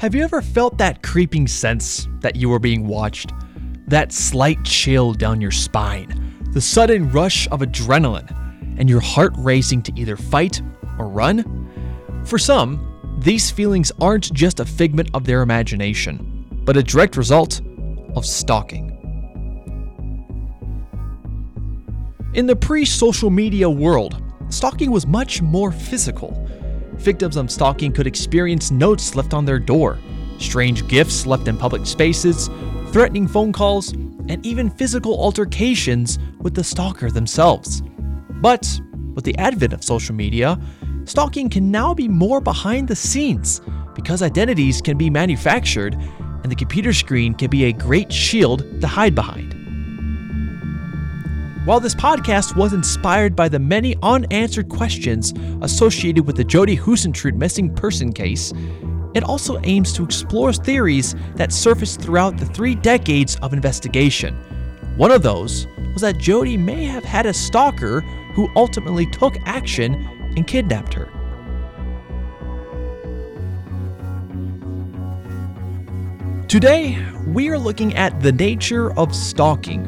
Have you ever felt that creeping sense that you were being watched? That slight chill down your spine, the sudden rush of adrenaline, and your heart racing to either fight or run? For some, these feelings aren't just a figment of their imagination, but a direct result of stalking. In the pre social media world, stalking was much more physical. Victims of stalking could experience notes left on their door, strange gifts left in public spaces, threatening phone calls, and even physical altercations with the stalker themselves. But with the advent of social media, stalking can now be more behind the scenes because identities can be manufactured and the computer screen can be a great shield to hide behind. While this podcast was inspired by the many unanswered questions associated with the Jodi Huisentruit missing person case, it also aims to explore theories that surfaced throughout the three decades of investigation. One of those was that Jodi may have had a stalker who ultimately took action and kidnapped her. Today, we are looking at the nature of stalking,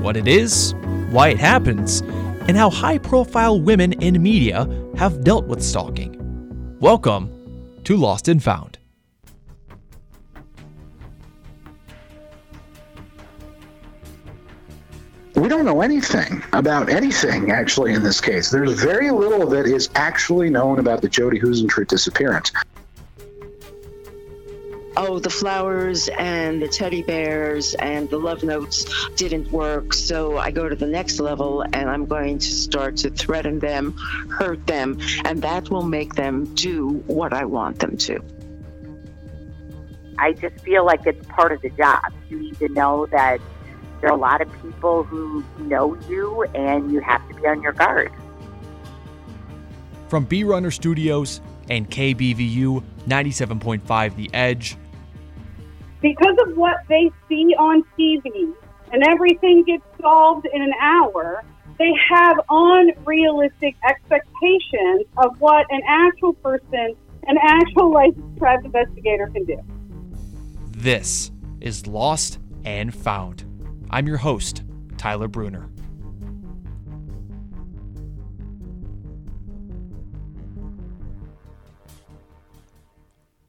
what it is, why it happens, and how high profile women in media have dealt with stalking. Welcome to Lost and Found. We don't know anything about anything, actually, in this case. There's very little that is actually known about the Jodi Huisentruit disappearance oh, the flowers and the teddy bears and the love notes didn't work. So I go to the next level and I'm going to start to threaten them, hurt them, and that will make them do what I want them to. I just feel like it's part of the job. You need to know that there are a lot of people who know you and you have to be on your guard. From Bruner Studios and KBVU 97.5 The Edge, because of what they see on TV and everything gets solved in an hour, they have unrealistic expectations of what an actual person, an actual licensed private investigator can do. This is Lost and Found. I'm your host, Tyler Bruner.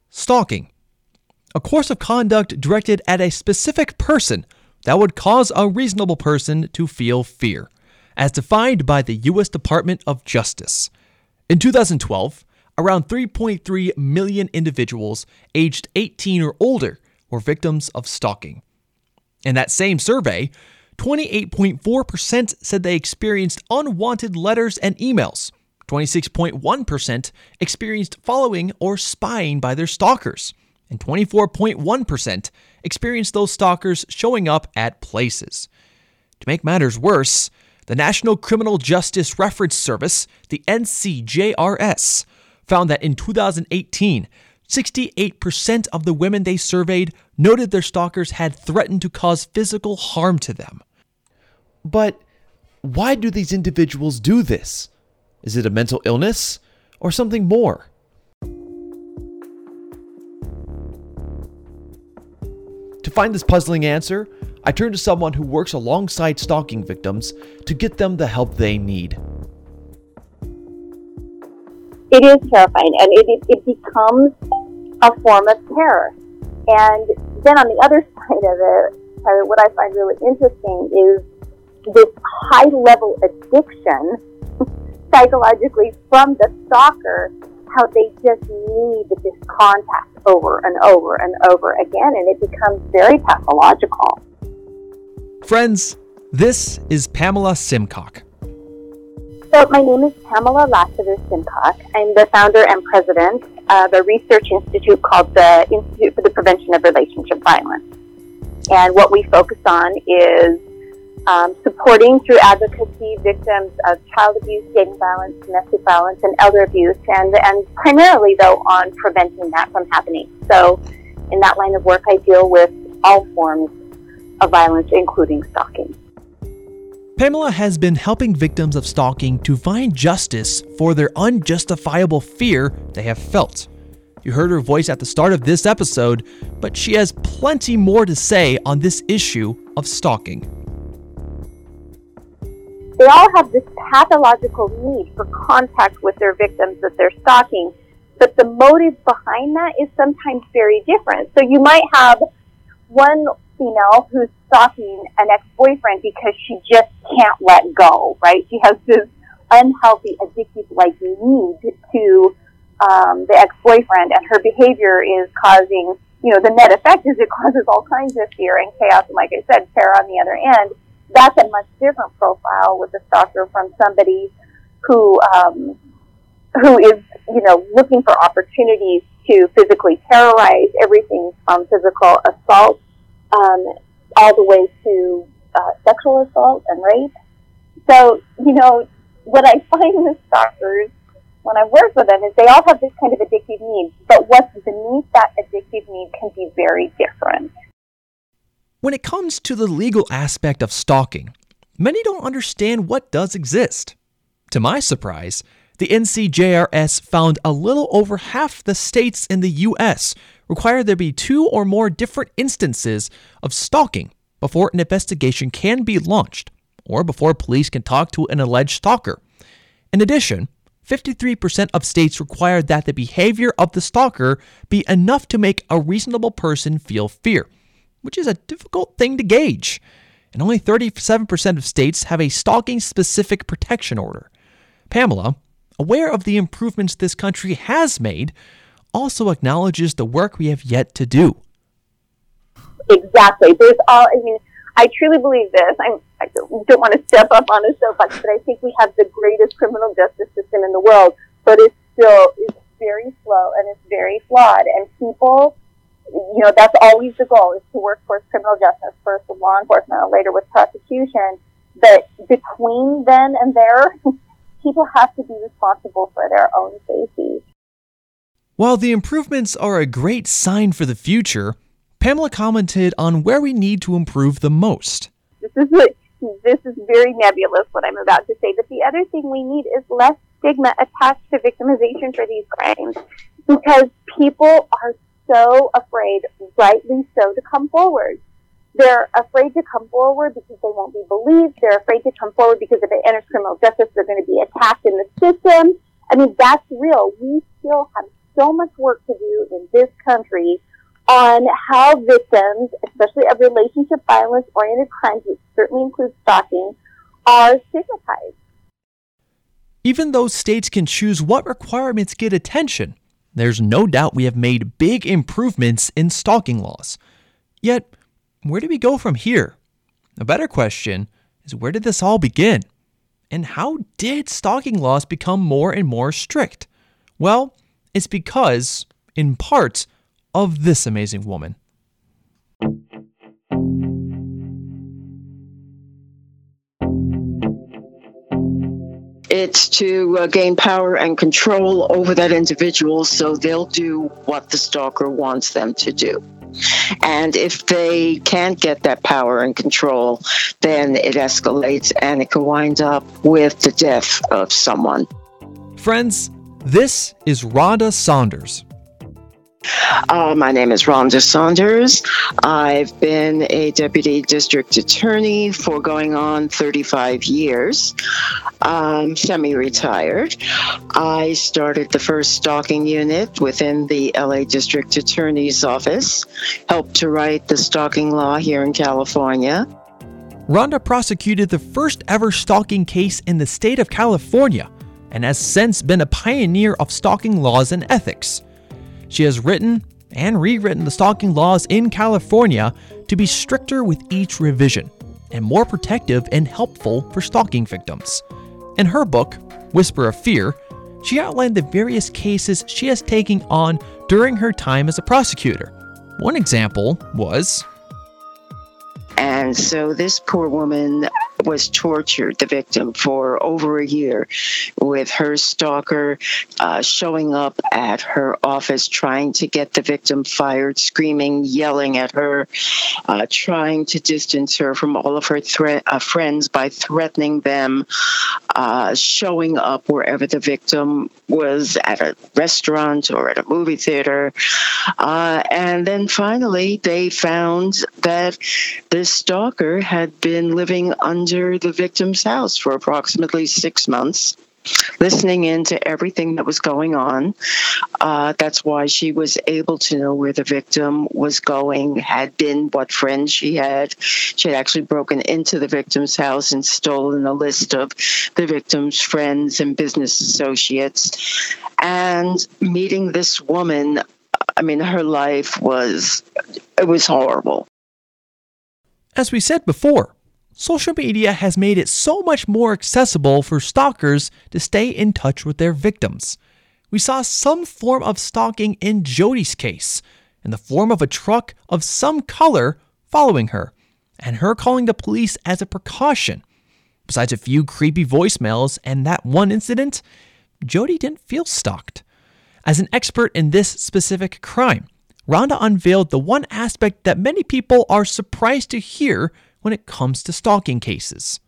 Stalking a course of conduct directed at a specific person that would cause a reasonable person to feel fear, as defined by the U.S. Department of Justice. In 2012, around 3.3 million individuals aged 18 or older were victims of stalking. In that same survey, 28.4% said they experienced unwanted letters and emails. 26.1% experienced following or spying by their stalkers and 24.1% experienced those stalkers showing up at places. To make matters worse, the National Criminal Justice Reference Service, the NCJRS, found that in 2018, 68% of the women they surveyed noted their stalkers had threatened to cause physical harm to them. But why do these individuals do this? Is it a mental illness or something more? Find this puzzling answer, I turn to someone who works alongside stalking victims to get them the help they need. It is terrifying, and it, it, becomes a form of terror. And then on the other side of it, uh, what I find really interesting is this high level addiction psychologically from the stalker how they just need this contact over and over and over again, and it becomes very pathological. Friends, this is Pamela Simcock. So, my name is Pamela Lassiter Simcock. I'm the founder and president of a research institute called the Institute for the Prevention of Relationship Violence. And what we focus on is um, supporting through advocacy victims of child abuse, dating violence, domestic violence, and elder abuse, and, and primarily, though, on preventing that from happening. So, in that line of work, I deal with all forms of violence, including stalking. Pamela has been helping victims of stalking to find justice for their unjustifiable fear they have felt. You heard her voice at the start of this episode, but she has plenty more to say on this issue of stalking. They all have this pathological need for contact with their victims that they're stalking, but the motive behind that is sometimes very different. So you might have one female who's stalking an ex-boyfriend because she just can't let go, right? She has this unhealthy, addictive like need to um, the ex-boyfriend, and her behavior is causing, you know, the net effect is it causes all kinds of fear and chaos, and like I said, terror on the other end. That's a much different profile with a stalker from somebody who um, who is, you know, looking for opportunities to physically terrorize everything from physical assault um, all the way to uh, sexual assault and rape. So, you know, what I find with stalkers when I work with them is they all have this kind of addictive need, but what's beneath that addictive need can be very different. When it comes to the legal aspect of stalking, many don't understand what does exist. To my surprise, the NCJRS found a little over half the states in the US require there be two or more different instances of stalking before an investigation can be launched or before police can talk to an alleged stalker. In addition, 53% of states require that the behavior of the stalker be enough to make a reasonable person feel fear, which is a difficult thing to gauge. And only 37% of states have a stalking specific protection order. Pamela, aware of the improvements this country has made, also acknowledges the work we have yet to do. Exactly. There's all, I mean, I truly believe this. I'm, I don't want to step up on a soapbox, but I think we have the greatest criminal justice system in the world, but it's still it's very slow and it's very flawed. And people, you know, that's always the goal is to work towards criminal justice first with law enforcement and later with prosecution. But between then and there, people have to be responsible for their own safety. While the improvements are a great sign for the future, Pamela commented on where we need to improve the most. This is what, this is very nebulous what I'm about to say, but the other thing we need is less stigma attached to victimization for these crimes because people are so afraid, rightly so, to come forward. They're afraid to come forward because they won't be believed. They're afraid to come forward because if it enters criminal justice, they're going to be attacked in the system. I mean, that's real. We still have so much work to do in this country on how victims, especially of relationship violence oriented crimes, which certainly includes stalking, are stigmatized. Even though states can choose what requirements get attention, there's no doubt we have made big improvements in stalking laws. Yet, where do we go from here? A better question is where did this all begin? And how did stalking laws become more and more strict? Well, it's because, in part, of this amazing woman. It's to uh, gain power and control over that individual so they'll do what the stalker wants them to do. And if they can't get that power and control, then it escalates and it can wind up with the death of someone. Friends, this is Rhonda Saunders. Uh, my name is Rhonda Saunders. I've been a deputy district attorney for going on 35 years. I'm semi retired. I started the first stalking unit within the LA District Attorney's Office, helped to write the stalking law here in California. Rhonda prosecuted the first ever stalking case in the state of California and has since been a pioneer of stalking laws and ethics. She has written and rewritten the stalking laws in California to be stricter with each revision and more protective and helpful for stalking victims. In her book, Whisper of Fear, she outlined the various cases she has taken on during her time as a prosecutor. One example was and so this poor woman was tortured, the victim, for over a year with her stalker uh, showing up at her office trying to get the victim fired, screaming, yelling at her, uh, trying to distance her from all of her thre- uh, friends by threatening them, uh, showing up wherever the victim was at a restaurant or at a movie theater. Uh, and then finally, they found that this stalker had been living under the victim's house for approximately six months listening into everything that was going on. Uh, that's why she was able to know where the victim was going, had been, what friends she had. She had actually broken into the victim's house and stolen a list of the victim's friends and business associates. And meeting this woman, I mean, her life was, it was horrible. As we said before, social media has made it so much more accessible for stalkers to stay in touch with their victims. We saw some form of stalking in Jodi's case, in the form of a truck of some color following her, and her calling the police as a precaution. Besides a few creepy voicemails and that one incident, Jodi didn't feel stalked. As an expert in this specific crime, Rhonda unveiled the one aspect that many people are surprised to hear when it comes to stalking cases.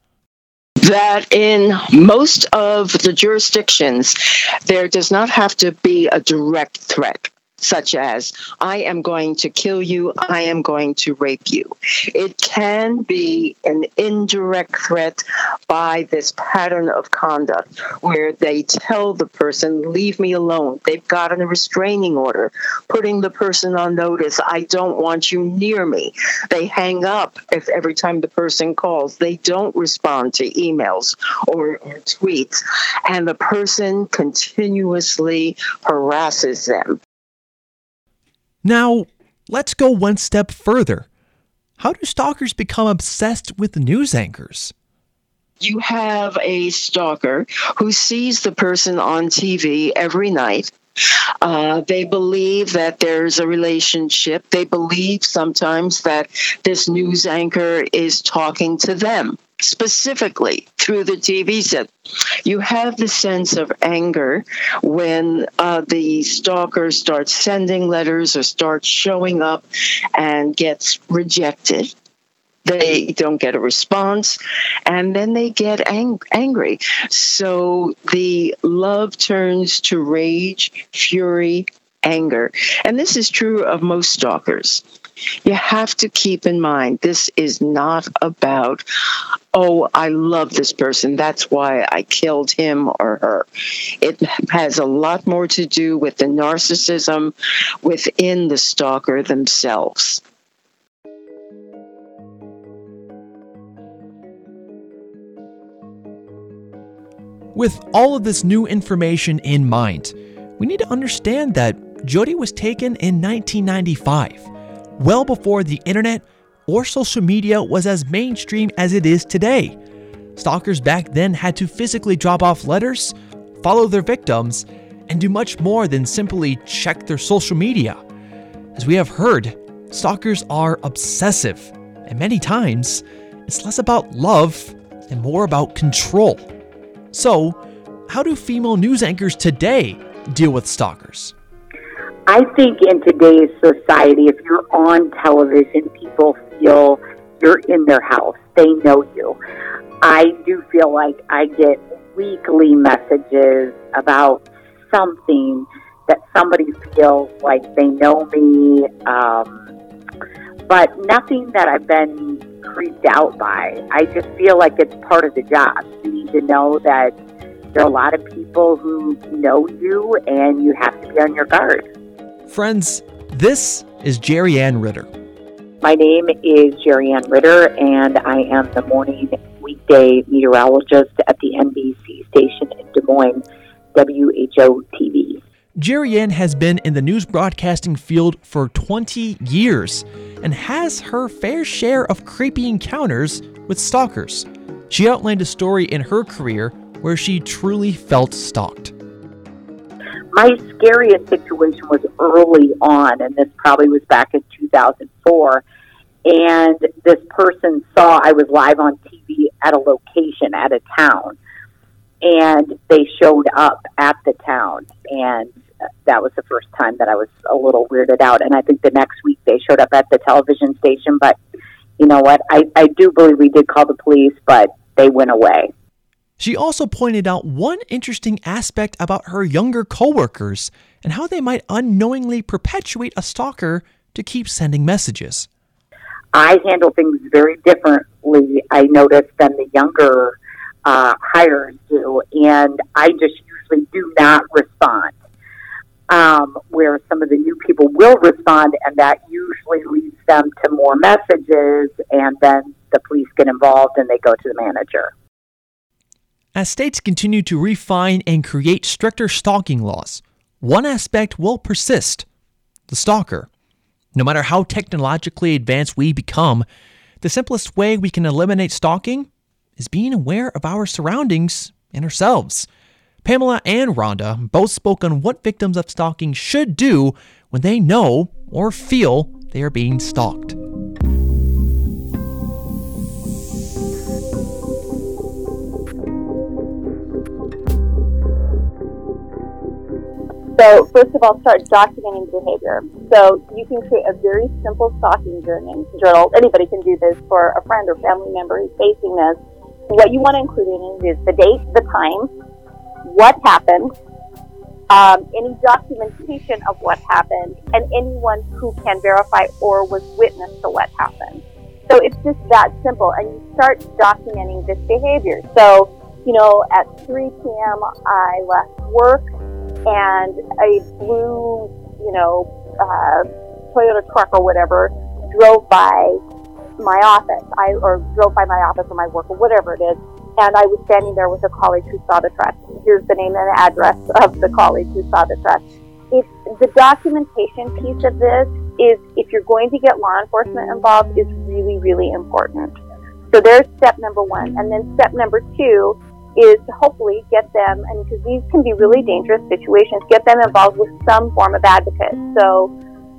That in most of the jurisdictions, there does not have to be a direct threat such as, I am going to kill you, I am going to rape you. It can be an indirect threat by this pattern of conduct where they tell the person, Leave me alone. They've gotten a restraining order, putting the person on notice, I don't want you near me. They hang up if every time the person calls. They don't respond to emails or, or tweets. And the person continuously harasses them. Now, let's go one step further. How do stalkers become obsessed with news anchors? You have a stalker who sees the person on TV every night. Uh, they believe that there's a relationship. They believe sometimes that this news anchor is talking to them specifically through the TV set. You have the sense of anger when uh, the stalker starts sending letters or starts showing up and gets rejected. They don't get a response, and then they get ang- angry. So the love turns to rage, fury, anger. And this is true of most stalkers you have to keep in mind this is not about, oh, I love this person. That's why I killed him or her. It has a lot more to do with the narcissism within the stalker themselves. With all of this new information in mind, we need to understand that Jodi was taken in 1995 well before the internet or social media was as mainstream as it is today. Stalkers back then had to physically drop off letters, follow their victims, and do much more than simply check their social media. As we have heard, stalkers are obsessive, and many times it's less about love and more about control. So, how do female news anchors today deal with stalkers? I think in today's society, if you're on television, people feel you're in their house. They know you. I do feel like I get weekly messages about something that somebody feels like they know me, um, but nothing that I've been creeped out by. I just feel like it's part of the job. You need to know that there are a lot of people who know you and you have to be on your guard. Friends, this is Jerry Ann Ritter. My name is Jerry Ann Ritter, and I am the morning weekday meteorologist at the NBC station in Des Moines, WHO TV. Jerry Ann has been in the news broadcasting field for 20 years and has her fair share of creepy encounters with stalkers. She outlined a story in her career where she truly felt stalked my scariest situation was early on, and this probably was back in 2004. And this person saw I was live on TV at a location at a town, and they showed up at the town, and that was the first time that I was a little weirded out. And I think the next week they showed up at the television station, but you know what? I, I do believe we did call the police, but they went away. She also pointed out one interesting aspect about her younger coworkers and how they might unknowingly perpetuate a stalker to keep sending messages. I handle things very differently, I notice, than the younger uh, hires do, and I just usually do not respond. Um, where some of the new people will respond, and that usually leads them to more messages, and then the police get involved and they go to the manager. As states continue to refine and create stricter stalking laws, one aspect will persist the stalker. No matter how technologically advanced we become, the simplest way we can eliminate stalking is being aware of our surroundings and ourselves. Pamela and Rhonda both spoke on what victims of stalking should do when they know or feel they are being stalked. So first of all, start documenting behavior. So you can create a very simple stalking journal. Anybody can do this for a friend or family member who's facing this. What you want to include in it is the date, the time, what happened, um, any documentation of what happened, and anyone who can verify or was witness to what happened. So it's just that simple, and you start documenting this behavior. So, you know, at 3 p.m., I left work and a blue, you know, uh, Toyota truck or whatever drove by my office. I or drove by my office or my work or whatever it is, and I was standing there with a colleague who saw the truck. Here's the name and address of the colleague who saw the truck. It's the documentation piece of this is if you're going to get law enforcement involved is really really important. So there's step number one, and then step number two is to hopefully get them, and because these can be really dangerous situations, get them involved with some form of advocate. So,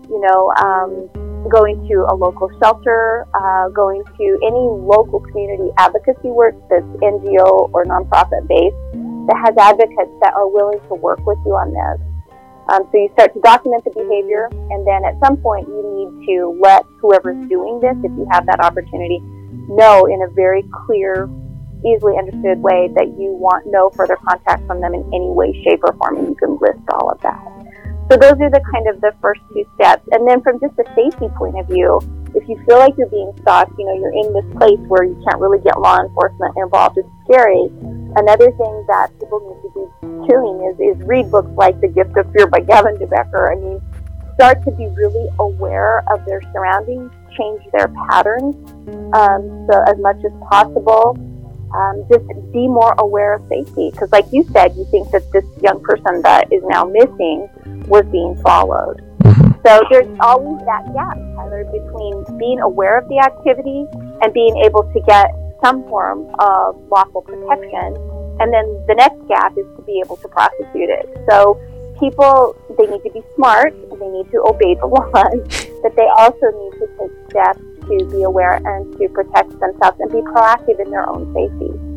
you know, um, going to a local shelter, uh, going to any local community advocacy work that's NGO or nonprofit based that has advocates that are willing to work with you on this. Um, so you start to document the behavior, and then at some point you need to let whoever's doing this, if you have that opportunity, know in a very clear easily understood way that you want no further contact from them in any way, shape, or form, and you can list all of that. So those are the kind of the first two steps. And then from just a safety point of view, if you feel like you're being stalked, you know, you're in this place where you can't really get law enforcement involved, it's scary. Another thing that people need to be doing is, is read books like The Gift of Fear by Gavin de Becker. I mean, start to be really aware of their surroundings, change their patterns um, so as much as possible um, just be more aware of safety. Because, like you said, you think that this young person that is now missing was being followed. Mm-hmm. So there's always that gap, Tyler, between being aware of the activity and being able to get some form of lawful protection. And then the next gap is to be able to prosecute it. So people, they need to be smart, they need to obey the laws, but they also need to take steps to be aware and to protect themselves and be proactive in their own safety.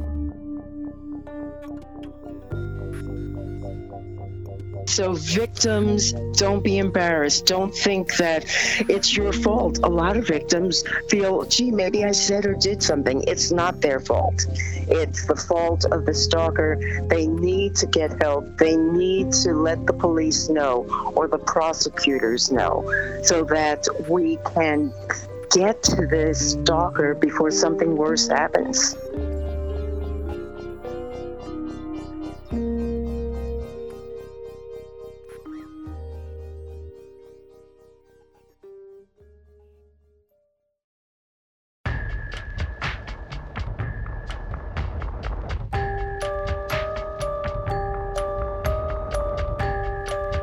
So, victims, don't be embarrassed. Don't think that it's your fault. A lot of victims feel, gee, maybe I said or did something. It's not their fault. It's the fault of the stalker. They need to get help. They need to let the police know or the prosecutors know so that we can get to this stalker before something worse happens.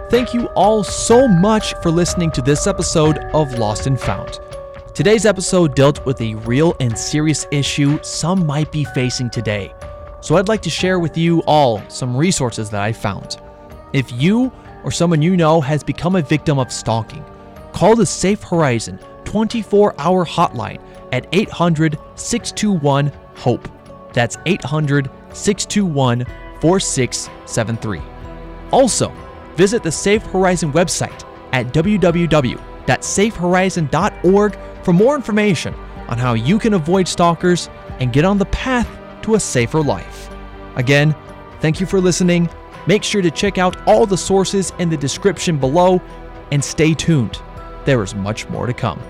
Thank you all so much for listening to this episode of Lost and Found. Today's episode dealt with a real and serious issue some might be facing today. So I'd like to share with you all some resources that I found. If you or someone you know has become a victim of stalking, call the Safe Horizon 24 hour hotline at 800 621 HOPE. That's 800 621 4673. Also, visit the Safe Horizon website at www.safehorizon.org for more information on how you can avoid stalkers and get on the path to a safer life. Again, thank you for listening. Make sure to check out all the sources in the description below and stay tuned. There is much more to come.